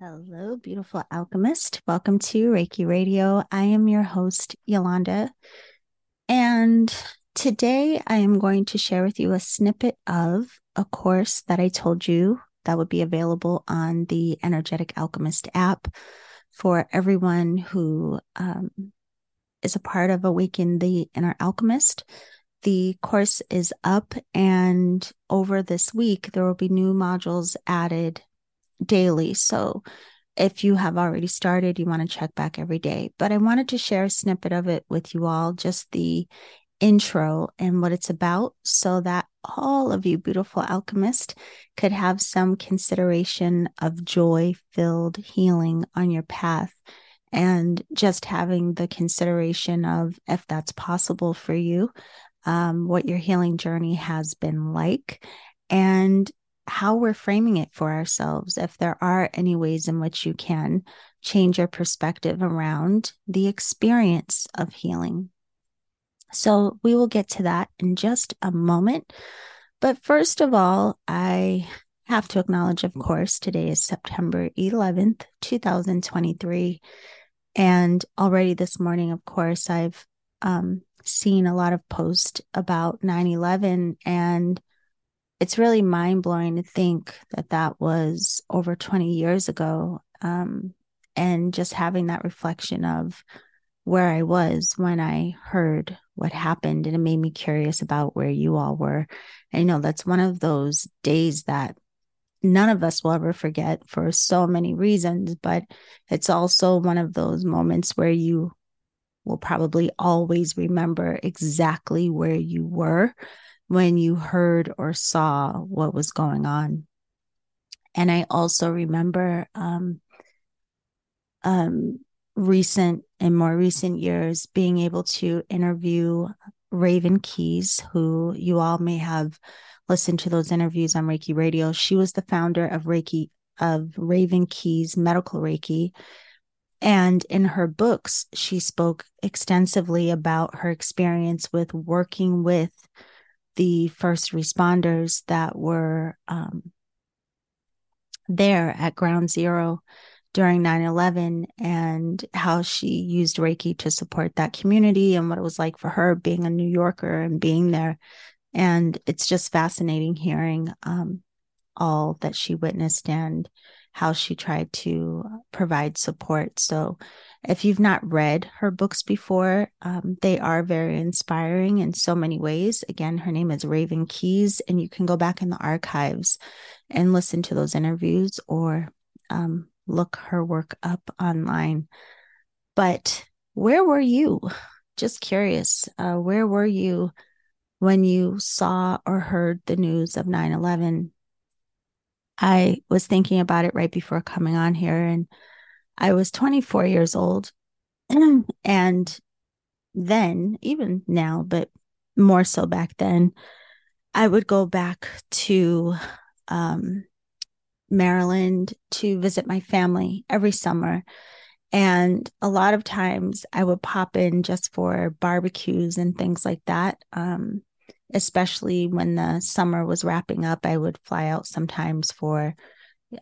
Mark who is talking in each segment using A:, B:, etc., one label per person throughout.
A: Hello, beautiful alchemist. Welcome to Reiki Radio. I am your host, Yolanda. And today I am going to share with you a snippet of a course that I told you that would be available on the Energetic Alchemist app for everyone who um, is a part of Awaken the Inner Alchemist. The course is up, and over this week, there will be new modules added daily. So if you have already started, you want to check back every day. But I wanted to share a snippet of it with you all, just the intro and what it's about, so that all of you beautiful alchemists could have some consideration of joy filled healing on your path. And just having the consideration of if that's possible for you, um, what your healing journey has been like, and how we're framing it for ourselves, if there are any ways in which you can change your perspective around the experience of healing. So we will get to that in just a moment. But first of all, I have to acknowledge, of course, today is September 11th, 2023. And already this morning, of course, I've um, seen a lot of posts about 9 11 and it's really mind blowing to think that that was over 20 years ago. Um, and just having that reflection of where I was when I heard what happened. And it made me curious about where you all were. I know that's one of those days that none of us will ever forget for so many reasons, but it's also one of those moments where you will probably always remember exactly where you were when you heard or saw what was going on. And I also remember um, um, recent and more recent years being able to interview Raven Keyes, who you all may have listened to those interviews on Reiki Radio. She was the founder of Reiki of Raven Keyes Medical Reiki. And in her books, she spoke extensively about her experience with working with the first responders that were um, there at ground zero during 9 11 and how she used Reiki to support that community and what it was like for her being a New Yorker and being there. And it's just fascinating hearing um, all that she witnessed and how she tried to provide support. So if you've not read her books before, um, they are very inspiring in so many ways. Again, her name is Raven Keyes, and you can go back in the archives and listen to those interviews or um, look her work up online. But where were you? Just curious, uh, where were you when you saw or heard the news of 9 11? I was thinking about it right before coming on here, and I was 24 years old. and then, even now, but more so back then, I would go back to um, Maryland to visit my family every summer. And a lot of times I would pop in just for barbecues and things like that. Um, especially when the summer was wrapping up, I would fly out sometimes for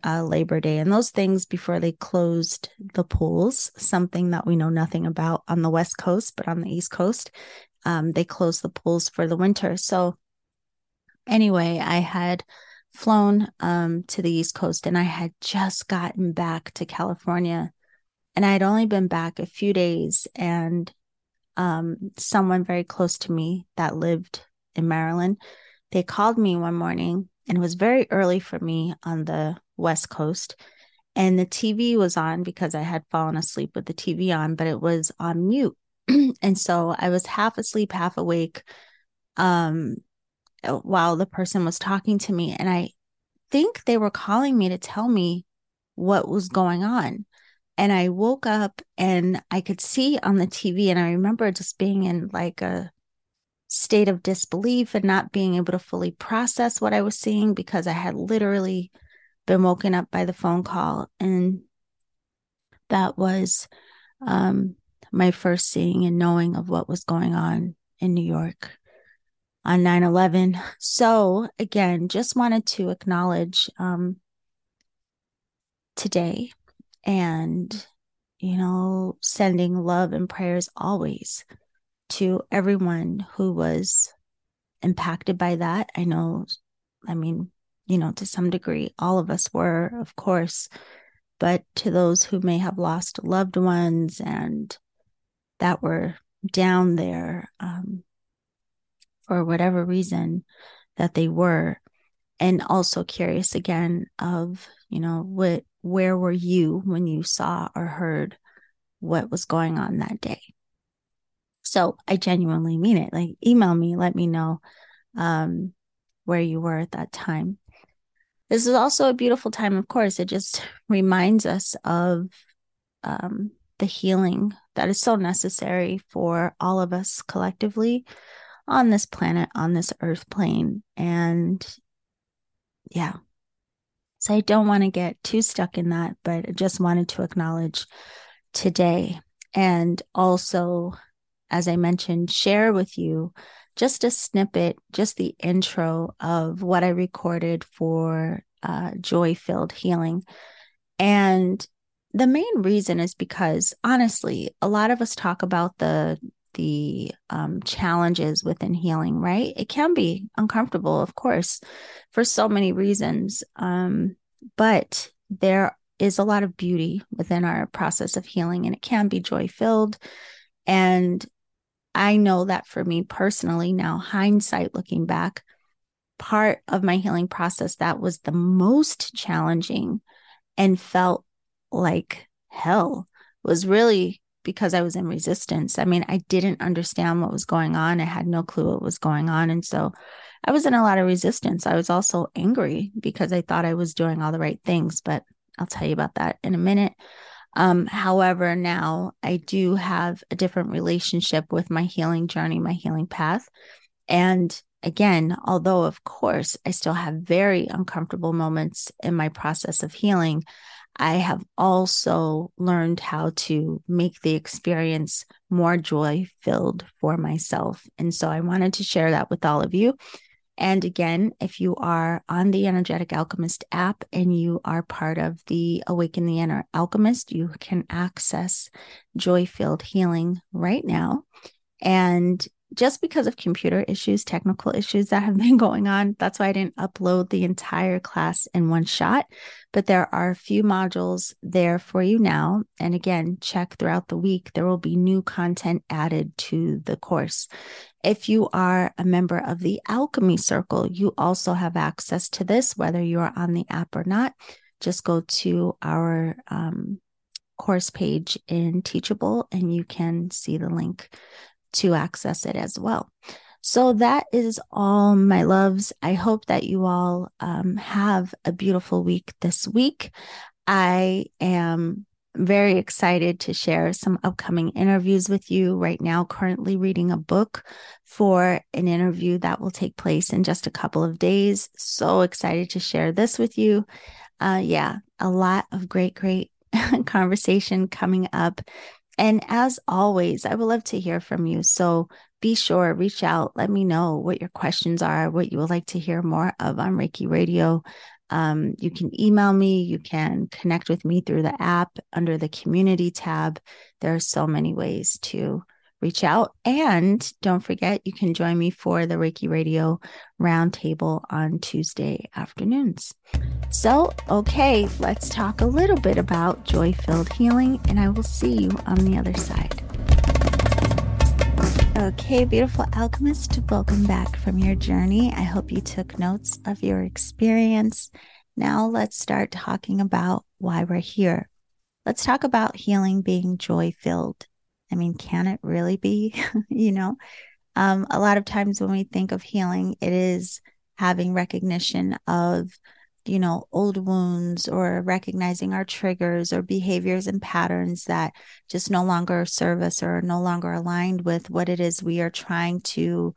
A: uh, Labor Day and those things before they closed the pools, something that we know nothing about on the West Coast, but on the East Coast, um, they closed the pools for the winter. So, anyway, I had flown um, to the East Coast and I had just gotten back to California and I had only been back a few days. And um, someone very close to me that lived in Maryland, they called me one morning and it was very early for me on the West Coast. And the TV was on because I had fallen asleep with the TV on, but it was on mute. and so I was half asleep, half awake um, while the person was talking to me. And I think they were calling me to tell me what was going on. And I woke up and I could see on the TV. And I remember just being in like a state of disbelief and not being able to fully process what I was seeing because I had literally been woken up by the phone call. And that was um, my first seeing and knowing of what was going on in New York on 9 11. So, again, just wanted to acknowledge um, today and, you know, sending love and prayers always to everyone who was impacted by that. I know, I mean, you know, to some degree, all of us were, of course, but to those who may have lost loved ones and that were down there um, for whatever reason that they were, and also curious again of you know what where were you when you saw or heard what was going on that day so i genuinely mean it. Like email me let me know um, where you were at that time. This is also a beautiful time of course. It just reminds us of um, the healing that is so necessary for all of us collectively on this planet on this earth plane. And yeah. So I don't want to get too stuck in that, but I just wanted to acknowledge today and also, as I mentioned, share with you just a snippet, just the intro of what I recorded for uh, Joy Filled Healing. And the main reason is because honestly, a lot of us talk about the the um, challenges within healing, right? It can be uncomfortable, of course, for so many reasons. Um, but there is a lot of beauty within our process of healing, and it can be joy filled. And I know that for me personally, now hindsight looking back, part of my healing process that was the most challenging and felt like hell was really because I was in resistance. I mean, I didn't understand what was going on. I had no clue what was going on. And so I was in a lot of resistance. I was also angry because I thought I was doing all the right things, but I'll tell you about that in a minute. Um, however, now I do have a different relationship with my healing journey, my healing path. And again, although of course I still have very uncomfortable moments in my process of healing, I have also learned how to make the experience more joy filled for myself. And so I wanted to share that with all of you. And again, if you are on the Energetic Alchemist app and you are part of the Awaken the Inner Alchemist, you can access joy filled healing right now. And just because of computer issues, technical issues that have been going on. That's why I didn't upload the entire class in one shot. But there are a few modules there for you now. And again, check throughout the week. There will be new content added to the course. If you are a member of the Alchemy Circle, you also have access to this, whether you are on the app or not. Just go to our um, course page in Teachable and you can see the link to access it as well. So that is all, my loves. I hope that you all um, have a beautiful week this week. I am very excited to share some upcoming interviews with you right now. Currently reading a book for an interview that will take place in just a couple of days. So excited to share this with you. Uh, yeah, a lot of great, great conversation coming up. And as always, I would love to hear from you. So be sure, reach out, let me know what your questions are, what you would like to hear more of on Reiki Radio. Um, you can email me, you can connect with me through the app under the community tab. There are so many ways to reach out. And don't forget, you can join me for the Reiki Radio Roundtable on Tuesday afternoons. So, okay, let's talk a little bit about joy filled healing, and I will see you on the other side. Okay, beautiful alchemist, welcome back from your journey. I hope you took notes of your experience. Now, let's start talking about why we're here. Let's talk about healing being joy filled. I mean, can it really be? you know, um, a lot of times when we think of healing, it is having recognition of, you know, old wounds or recognizing our triggers or behaviors and patterns that just no longer serve us or no longer aligned with what it is we are trying to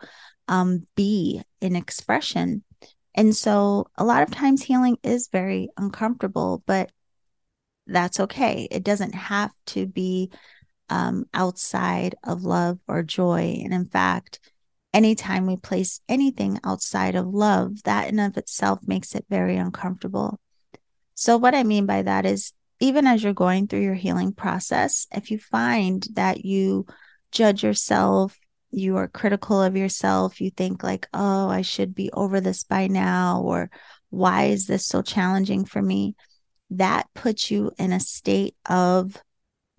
A: um, be in expression. And so a lot of times healing is very uncomfortable, but that's okay. It doesn't have to be um, outside of love or joy. And in fact, anytime we place anything outside of love, that in of itself makes it very uncomfortable. So, what I mean by that is even as you're going through your healing process, if you find that you judge yourself, you are critical of yourself, you think like, oh, I should be over this by now, or why is this so challenging for me? That puts you in a state of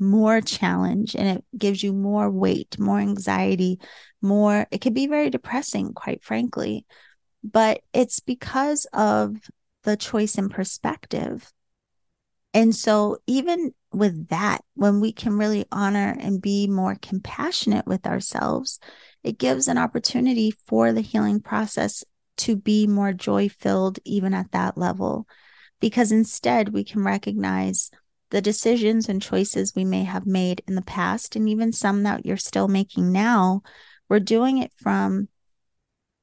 A: more challenge and it gives you more weight, more anxiety, more, it can be very depressing, quite frankly. But it's because of the choice in perspective. And so, even with that, when we can really honor and be more compassionate with ourselves, it gives an opportunity for the healing process to be more joy filled, even at that level. Because instead, we can recognize the decisions and choices we may have made in the past, and even some that you're still making now. We're doing it from,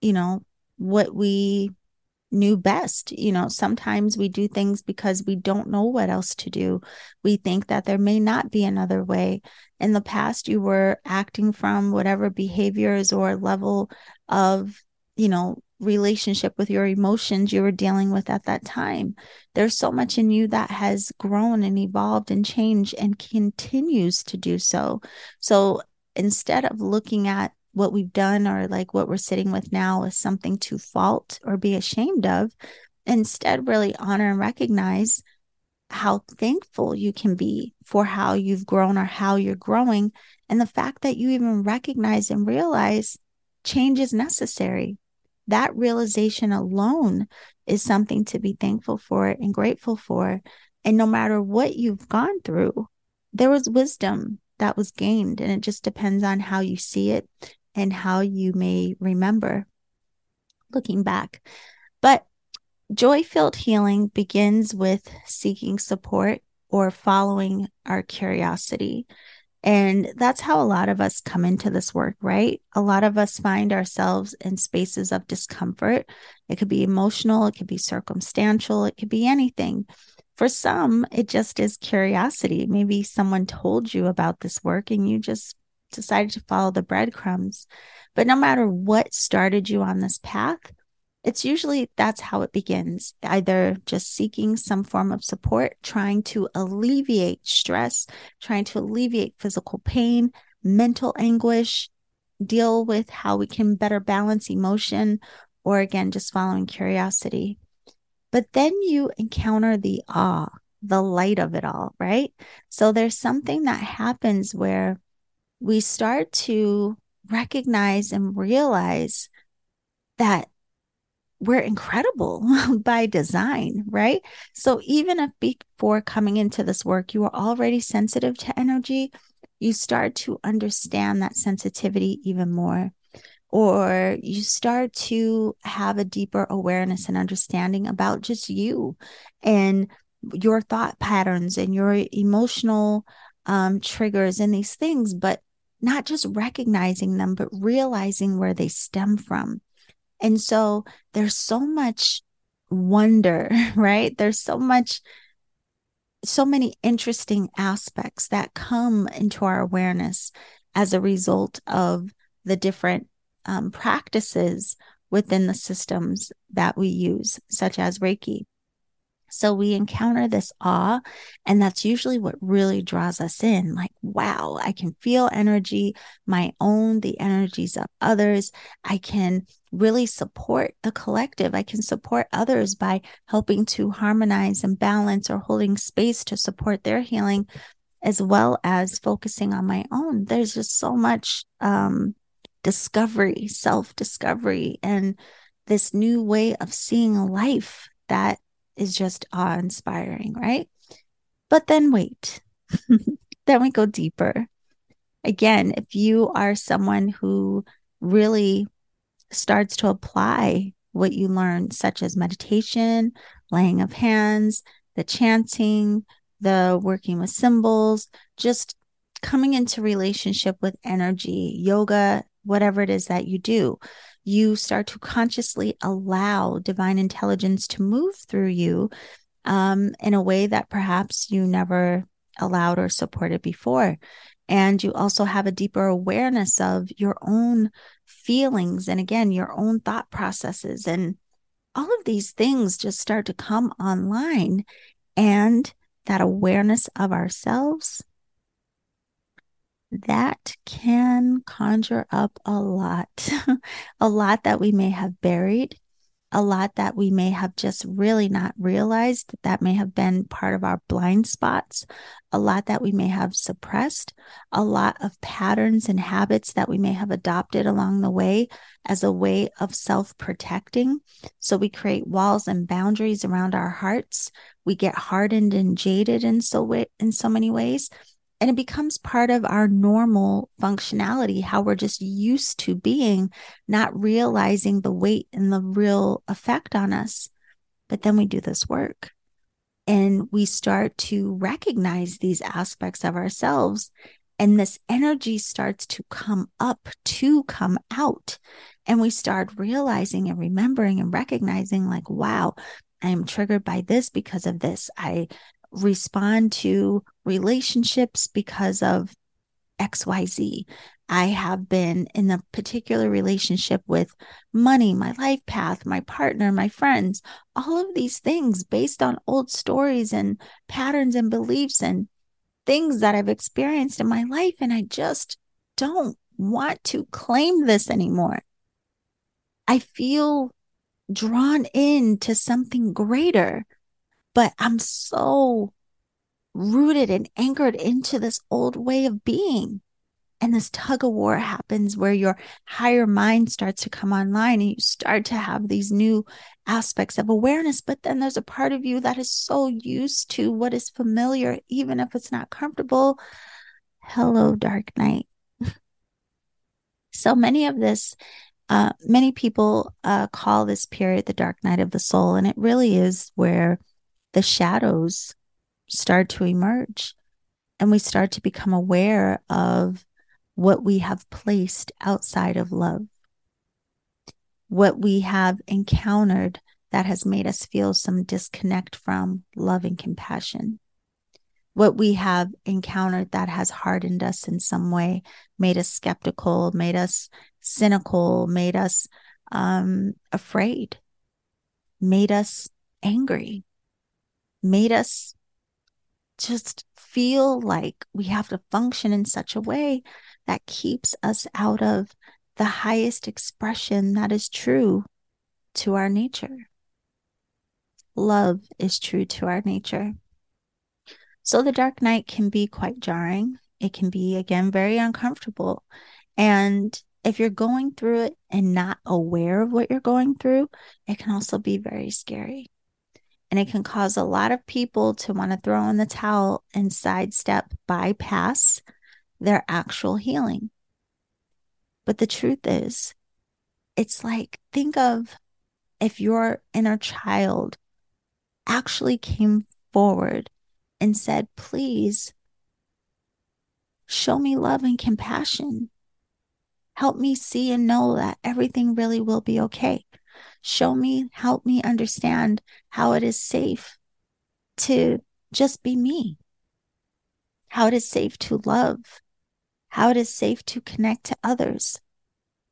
A: you know, what we knew best. You know, sometimes we do things because we don't know what else to do. We think that there may not be another way. In the past, you were acting from whatever behaviors or level of, you know, relationship with your emotions you were dealing with at that time. There's so much in you that has grown and evolved and changed and continues to do so. So instead of looking at what we've done or like what we're sitting with now as something to fault or be ashamed of. Instead, really honor and recognize how thankful you can be for how you've grown or how you're growing. And the fact that you even recognize and realize change is necessary. That realization alone is something to be thankful for and grateful for. And no matter what you've gone through, there was wisdom that was gained. And it just depends on how you see it and how you may remember looking back. But joy filled healing begins with seeking support or following our curiosity. And that's how a lot of us come into this work, right? A lot of us find ourselves in spaces of discomfort. It could be emotional, it could be circumstantial, it could be anything. For some, it just is curiosity. Maybe someone told you about this work and you just decided to follow the breadcrumbs. But no matter what started you on this path, it's usually that's how it begins either just seeking some form of support, trying to alleviate stress, trying to alleviate physical pain, mental anguish, deal with how we can better balance emotion, or again, just following curiosity. But then you encounter the awe, the light of it all, right? So there's something that happens where we start to recognize and realize that we're incredible by design, right? So even if before coming into this work, you are already sensitive to energy, you start to understand that sensitivity even more. Or you start to have a deeper awareness and understanding about just you and your thought patterns and your emotional um, triggers and these things. But not just recognizing them, but realizing where they stem from. And so there's so much wonder, right? There's so much, so many interesting aspects that come into our awareness as a result of the different um, practices within the systems that we use, such as Reiki. So we encounter this awe, and that's usually what really draws us in. Like, wow, I can feel energy, my own, the energies of others. I can really support the collective. I can support others by helping to harmonize and balance or holding space to support their healing, as well as focusing on my own. There's just so much um, discovery, self discovery, and this new way of seeing life that is just awe inspiring, right? But then wait, then we go deeper. Again, if you are someone who really starts to apply what you learn, such as meditation, laying of hands, the chanting, the working with symbols, just coming into relationship with energy, yoga, whatever it is that you do you start to consciously allow divine intelligence to move through you um, in a way that perhaps you never allowed or supported before. And you also have a deeper awareness of your own feelings and again, your own thought processes. And all of these things just start to come online. And that awareness of ourselves, that can conjure up a lot, a lot that we may have buried, a lot that we may have just really not realized that may have been part of our blind spots, a lot that we may have suppressed, a lot of patterns and habits that we may have adopted along the way as a way of self protecting. So we create walls and boundaries around our hearts. We get hardened and jaded in so in so many ways and it becomes part of our normal functionality, how we're just used to being, not realizing the weight and the real effect on us. But then we do this work and we start to recognize these aspects of ourselves. And this energy starts to come up to come out. And we start realizing and remembering and recognizing, like, wow, I am triggered by this because of this. I respond to relationships because of XYZ. I have been in a particular relationship with money, my life path, my partner, my friends, all of these things based on old stories and patterns and beliefs and things that I've experienced in my life. And I just don't want to claim this anymore. I feel drawn into something greater but I'm so rooted and anchored into this old way of being. And this tug of war happens where your higher mind starts to come online and you start to have these new aspects of awareness. But then there's a part of you that is so used to what is familiar, even if it's not comfortable. Hello, dark night. so many of this, uh, many people uh, call this period the dark night of the soul. And it really is where the shadows start to emerge and we start to become aware of what we have placed outside of love, what we have encountered that has made us feel some disconnect from love and compassion, what we have encountered that has hardened us in some way, made us skeptical, made us cynical, made us um, afraid, made us angry made us just feel like we have to function in such a way that keeps us out of the highest expression that is true to our nature. Love is true to our nature. So the dark night can be quite jarring. It can be, again, very uncomfortable. And if you're going through it and not aware of what you're going through, it can also be very scary. And it can cause a lot of people to want to throw in the towel and sidestep, bypass their actual healing. But the truth is, it's like, think of if your inner child actually came forward and said, Please show me love and compassion. Help me see and know that everything really will be okay. Show me, help me understand how it is safe to just be me, how it is safe to love, how it is safe to connect to others.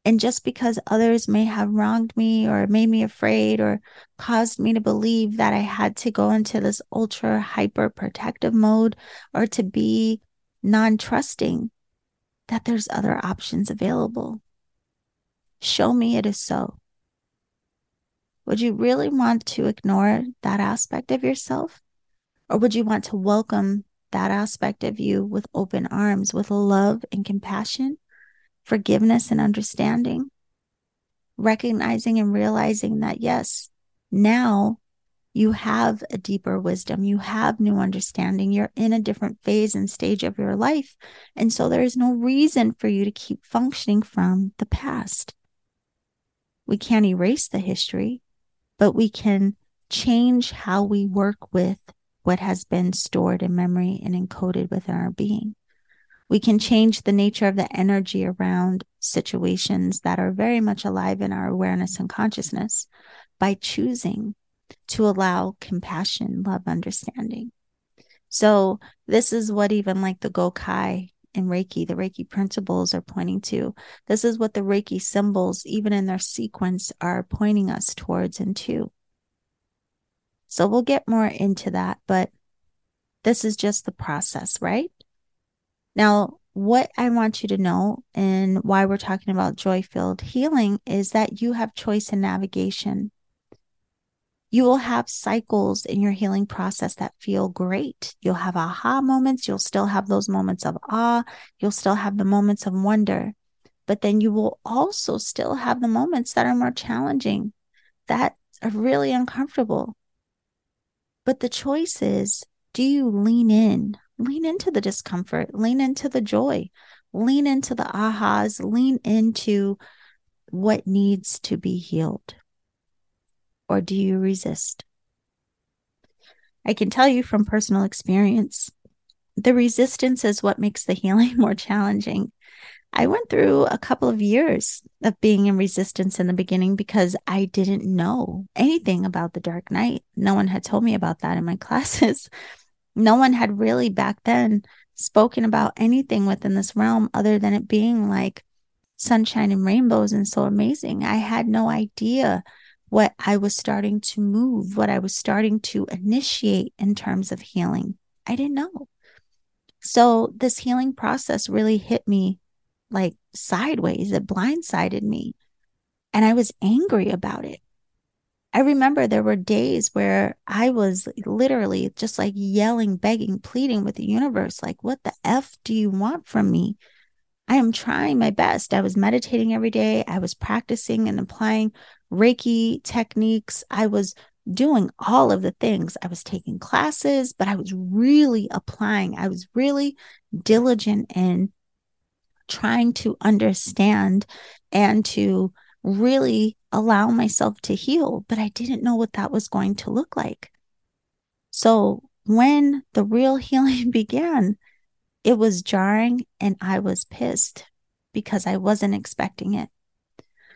A: And just because others may have wronged me or made me afraid or caused me to believe that I had to go into this ultra hyper protective mode or to be non trusting, that there's other options available. Show me it is so. Would you really want to ignore that aspect of yourself? Or would you want to welcome that aspect of you with open arms, with love and compassion, forgiveness and understanding? Recognizing and realizing that, yes, now you have a deeper wisdom, you have new understanding, you're in a different phase and stage of your life. And so there is no reason for you to keep functioning from the past. We can't erase the history, but we can change how we work with what has been stored in memory and encoded within our being. We can change the nature of the energy around situations that are very much alive in our awareness and consciousness by choosing to allow compassion, love, understanding. So, this is what even like the Gokai in Reiki, the Reiki principles are pointing to. This is what the Reiki symbols, even in their sequence, are pointing us towards and to. So we'll get more into that, but This is just the process, right? Now, what I want you to know and why we're talking about joy filled healing is that you have choice in navigation. You will have cycles in your healing process that feel great. You'll have aha moments. You'll still have those moments of awe. You'll still have the moments of wonder. But then you will also still have the moments that are more challenging, that are really uncomfortable. But the choice is do you lean in? Lean into the discomfort, lean into the joy, lean into the ahas, lean into what needs to be healed. Or do you resist? I can tell you from personal experience, the resistance is what makes the healing more challenging. I went through a couple of years of being in resistance in the beginning because I didn't know anything about the dark night. No one had told me about that in my classes. No one had really back then spoken about anything within this realm other than it being like sunshine and rainbows and so amazing. I had no idea what I was starting to move, what I was starting to initiate in terms of healing. I didn't know. So this healing process really hit me like sideways. It blindsided me. And I was angry about it. I remember there were days where I was literally just like yelling, begging, pleading with the universe, like, what the F do you want from me? I am trying my best. I was meditating every day. I was practicing and applying Reiki techniques. I was doing all of the things. I was taking classes, but I was really applying. I was really diligent in trying to understand and to really allow myself to heal, but I didn't know what that was going to look like. So when the real healing began, it was jarring and I was pissed because I wasn't expecting it.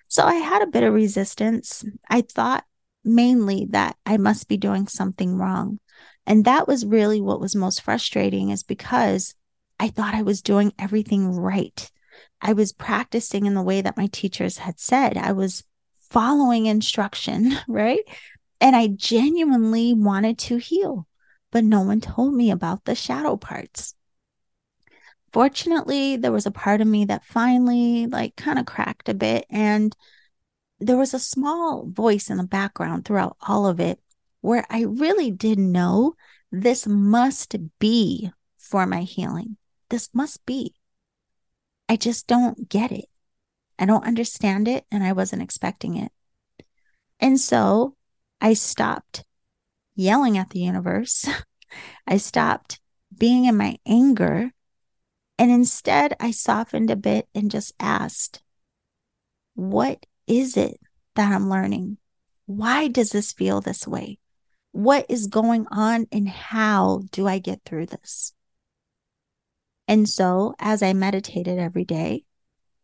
A: So I had a bit of resistance. I thought mainly that I must be doing something wrong. And that was really what was most frustrating is because I thought I was doing everything right. I was practicing in the way that my teachers had said. I was following instruction, right? And I genuinely wanted to heal, but no one told me about the shadow parts. Fortunately, there was a part of me that finally, like, kind of cracked a bit. And there was a small voice in the background throughout all of it where I really did know this must be for my healing. This must be. I just don't get it. I don't understand it, and I wasn't expecting it. And so I stopped yelling at the universe. I stopped being in my anger. And instead, I softened a bit and just asked, What is it that I'm learning? Why does this feel this way? What is going on, and how do I get through this? And so, as I meditated every day,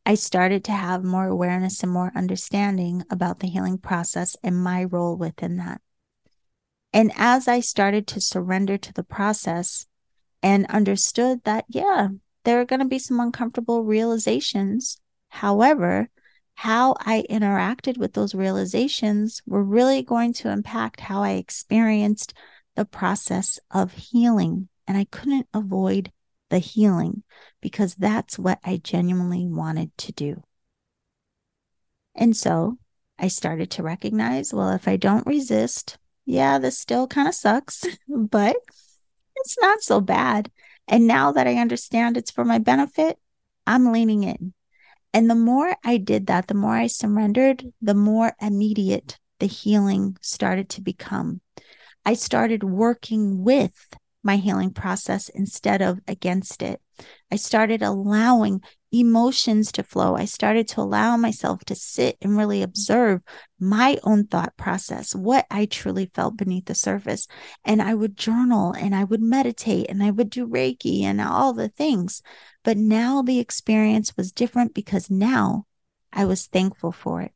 A: I started to have more awareness and more understanding about the healing process and my role within that. And as I started to surrender to the process and understood that, yeah, there are going to be some uncomfortable realizations. However, how I interacted with those realizations were really going to impact how I experienced the process of healing. And I couldn't avoid the healing because that's what I genuinely wanted to do. And so I started to recognize well, if I don't resist, yeah, this still kind of sucks, but it's not so bad. And now that I understand it's for my benefit, I'm leaning in. And the more I did that, the more I surrendered, the more immediate the healing started to become. I started working with my healing process instead of against it. I started allowing emotions to flow. I started to allow myself to sit and really observe my own thought process, what I truly felt beneath the surface. And I would journal and I would meditate and I would do Reiki and all the things. But now the experience was different because now I was thankful for it.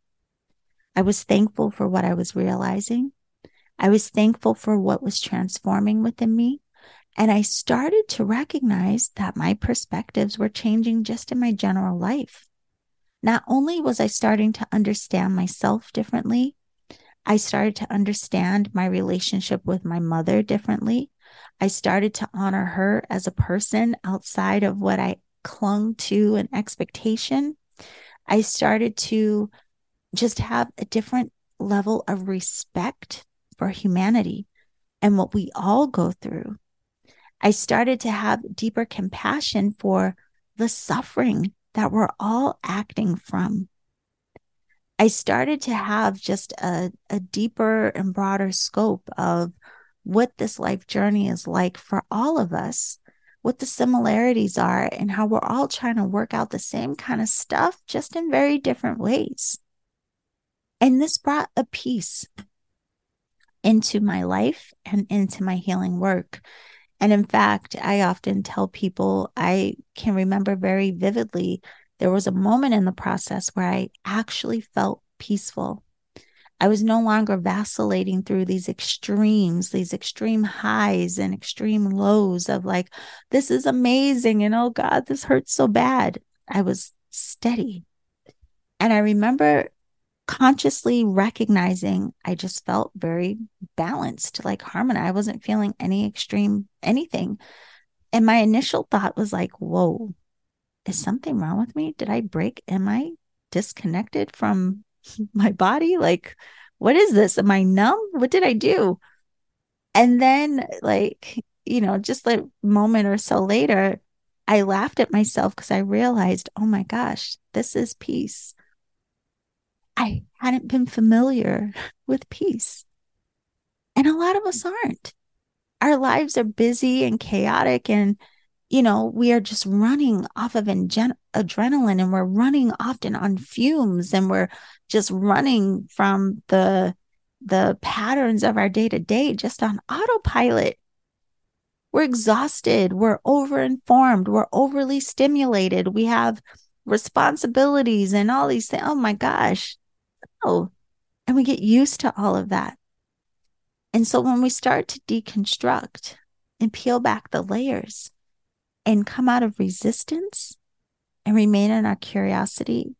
A: I was thankful for what I was realizing. I was thankful for what was transforming within me. And I started to recognize that my perspectives were changing just in my general life. Not only was I starting to understand myself differently, I started to understand my relationship with my mother differently. I started to honor her as a person outside of what I clung to an expectation. I started to just have a different level of respect for humanity and what we all go through. I started to have deeper compassion for the suffering that we're all acting from. I started to have just a, a deeper and broader scope of what this life journey is like for all of us, what the similarities are, and how we're all trying to work out the same kind of stuff, just in very different ways. And this brought a peace into my life and into my healing work. And in fact, I often tell people I can remember very vividly there was a moment in the process where I actually felt peaceful. I was no longer vacillating through these extremes, these extreme highs and extreme lows of like, this is amazing. And oh God, this hurts so bad. I was steady. And I remember consciously recognizing I just felt very balanced, like harmony. I wasn't feeling any extreme anything. And my initial thought was like, whoa, is something wrong with me? Did I break? Am I disconnected from my body? Like, what is this? Am I numb? What did I do? And then, like, you know, just a moment or so later, I laughed at myself because I realized, oh my gosh, this is peace. I hadn't been familiar with peace. And a lot of us aren't. Our lives are busy and chaotic and you know, we are just running off of adrenaline and we're running often on fumes and we're just running from the the patterns of our day to day just on autopilot. We're exhausted, we're overinformed, we're overly stimulated, we have responsibilities and all these things. Oh my gosh. Oh, and we get used to all of that. And so when we start to deconstruct and peel back the layers, and come out of resistance and remain in our curiosity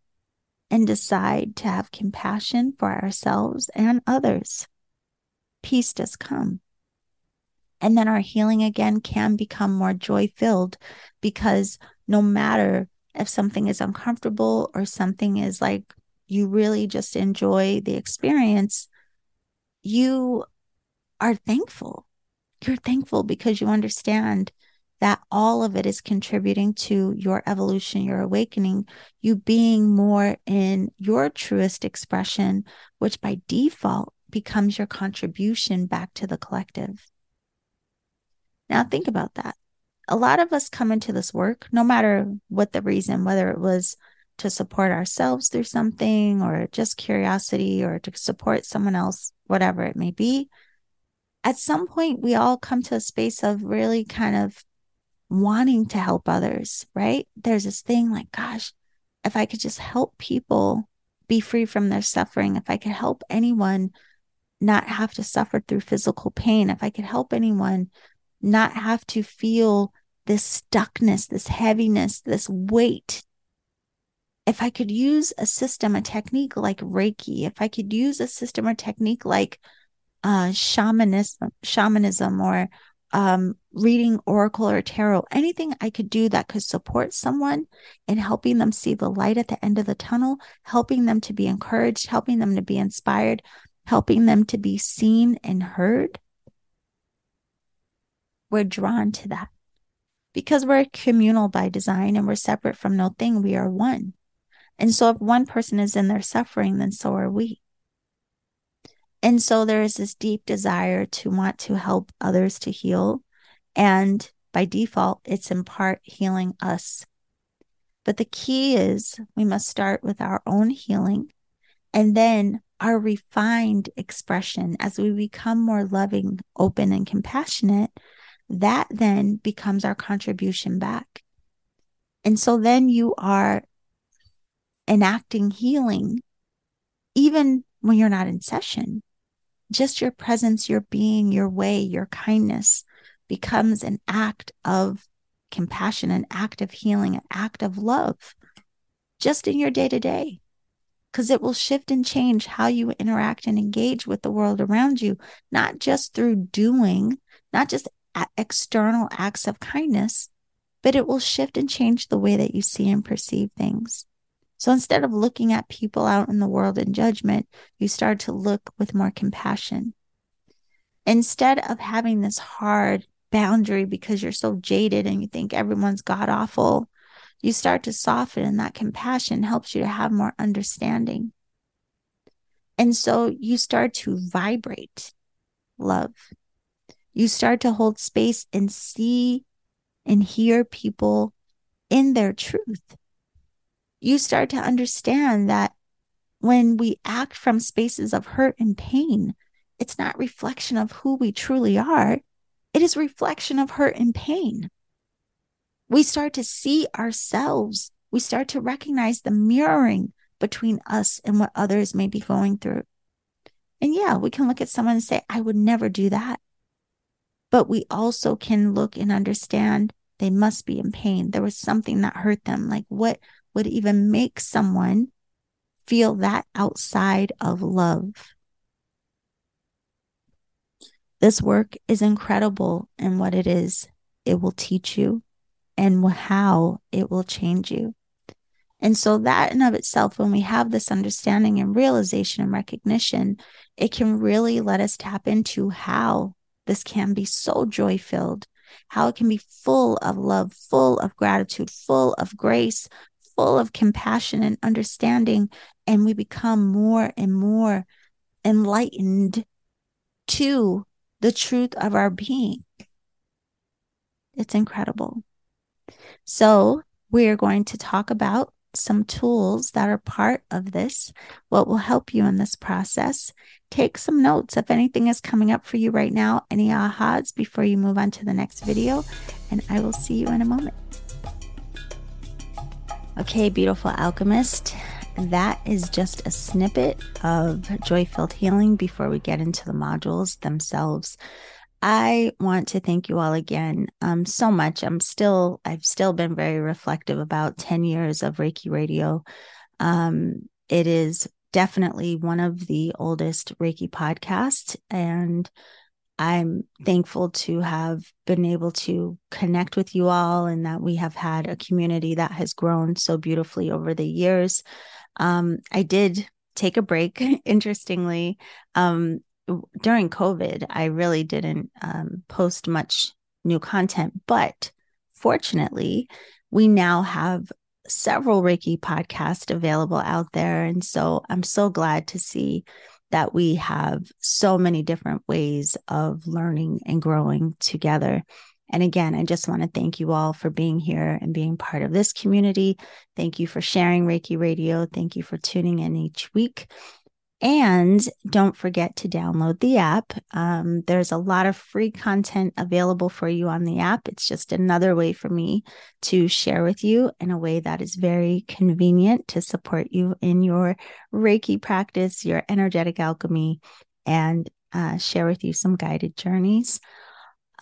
A: and decide to have compassion for ourselves and others, peace does come. And then our healing again can become more joy filled because no matter if something is uncomfortable or something is like you really just enjoy the experience, you are thankful. You're thankful because you understand that all of it is contributing to your evolution, your awakening, you being more in your truest expression, which by default becomes your contribution back to the collective. Now, think about that. A lot of us come into this work, no matter what the reason, whether it was to support ourselves through something or just curiosity or to support someone else, whatever it may be. At some point, we all come to a space of really kind of wanting to help others, right? There's this thing like, gosh, if I could just help people be free from their suffering, if I could help anyone not have to suffer through physical pain, if I could help anyone not have to feel this stuckness, this heaviness, this weight. If I could use a system, a technique like Reiki, if I could use a system or technique like uh, shamanism, shamanism or um, reading oracle or tarot, anything I could do that could support someone in helping them see the light at the end of the tunnel, helping them to be encouraged, helping them to be inspired, helping them to be seen and heard. We're drawn to that because we're communal by design and we're separate from no thing. We are one. And so if one person is in their suffering, then so are we. And so there is this deep desire to want to help others to heal. And by default, it's in part healing us. But the key is we must start with our own healing and then our refined expression as we become more loving, open, and compassionate. That then becomes our contribution back. And so then you are enacting healing even when you're not in session just your presence, your being, your way, your kindness becomes an act of compassion, an act of healing, an act of love, just in your day to day. Because it will shift and change how you interact and engage with the world around you, not just through doing, not just external acts of kindness, but it will shift and change the way that you see and perceive things. So instead of looking at people out in the world in judgment, you start to look with more compassion. Instead of having this hard boundary because you're so jaded and you think everyone's god awful, you start to soften, and that compassion helps you to have more understanding. And so you start to vibrate love. You start to hold space and see and hear people in their truth. You start to understand that when we act from spaces of hurt and pain, it's not reflection of who we truly are. It is reflection of hurt and pain. We start to see ourselves. We start to recognize the mirroring between us and what others may be going through. And yeah, we can look at someone and say, I would never do that. But we also can look and understand they must be in pain. There was something that hurt them. Like, what would even make someone feel that outside of love? This work is incredible in what it is. It will teach you and how it will change you. And so, that in of itself, when we have this understanding and realization and recognition, it can really let us tap into how this can be so joy filled, how it can be full of love, full of gratitude, full of grace, full of compassion and understanding. And we become more and more enlightened to the truth of our being. It's incredible. So, we're going to talk about some tools that are part of this, what will help you in this process. Take some notes if anything is coming up for you right now, any ahas before you move on to the next video, and I will see you in a moment. Okay, beautiful alchemist. That is just a snippet of joy filled healing before we get into the modules themselves. I want to thank you all again um, so much. I'm still, I've still been very reflective about 10 years of Reiki Radio. Um, it is definitely one of the oldest Reiki podcasts. And I'm thankful to have been able to connect with you all and that we have had a community that has grown so beautifully over the years. Um, I did take a break, interestingly. Um, during COVID, I really didn't um, post much new content, but fortunately, we now have several Reiki podcasts available out there. And so I'm so glad to see that we have so many different ways of learning and growing together. And again, I just want to thank you all for being here and being part of this community. Thank you for sharing Reiki Radio. Thank you for tuning in each week. And don't forget to download the app. Um, there's a lot of free content available for you on the app. It's just another way for me to share with you in a way that is very convenient to support you in your Reiki practice, your energetic alchemy, and uh, share with you some guided journeys.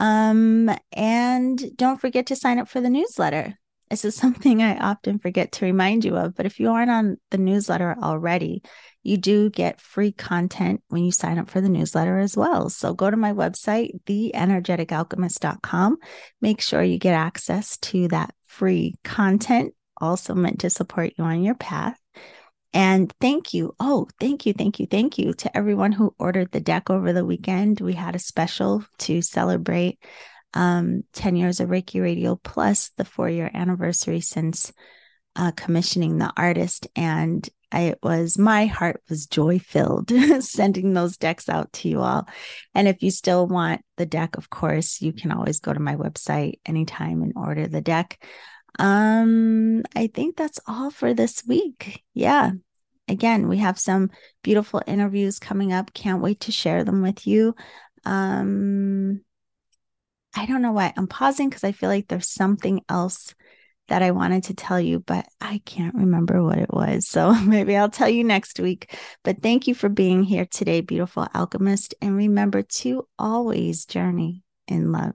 A: Um, and don't forget to sign up for the newsletter. This is something I often forget to remind you of, but if you aren't on the newsletter already, you do get free content when you sign up for the newsletter as well. So go to my website, theenergeticalchemist.com. Make sure you get access to that free content, also meant to support you on your path. And thank you. Oh, thank you, thank you, thank you to everyone who ordered the deck over the weekend. We had a special to celebrate um, 10 years of Reiki Radio plus the four year anniversary since uh, commissioning the artist. And It was my heart was joy filled sending those decks out to you all. And if you still want the deck, of course, you can always go to my website anytime and order the deck. Um, I think that's all for this week. Yeah. Again, we have some beautiful interviews coming up. Can't wait to share them with you. Um, I don't know why I'm pausing because I feel like there's something else that I wanted to tell you, but I can't remember what it was. So maybe I'll tell you next week. But thank you for being here today, beautiful alchemist. And remember to always journey in love.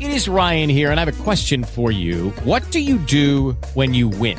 B: It is Ryan here, and I have a question for you. What do you do when you win?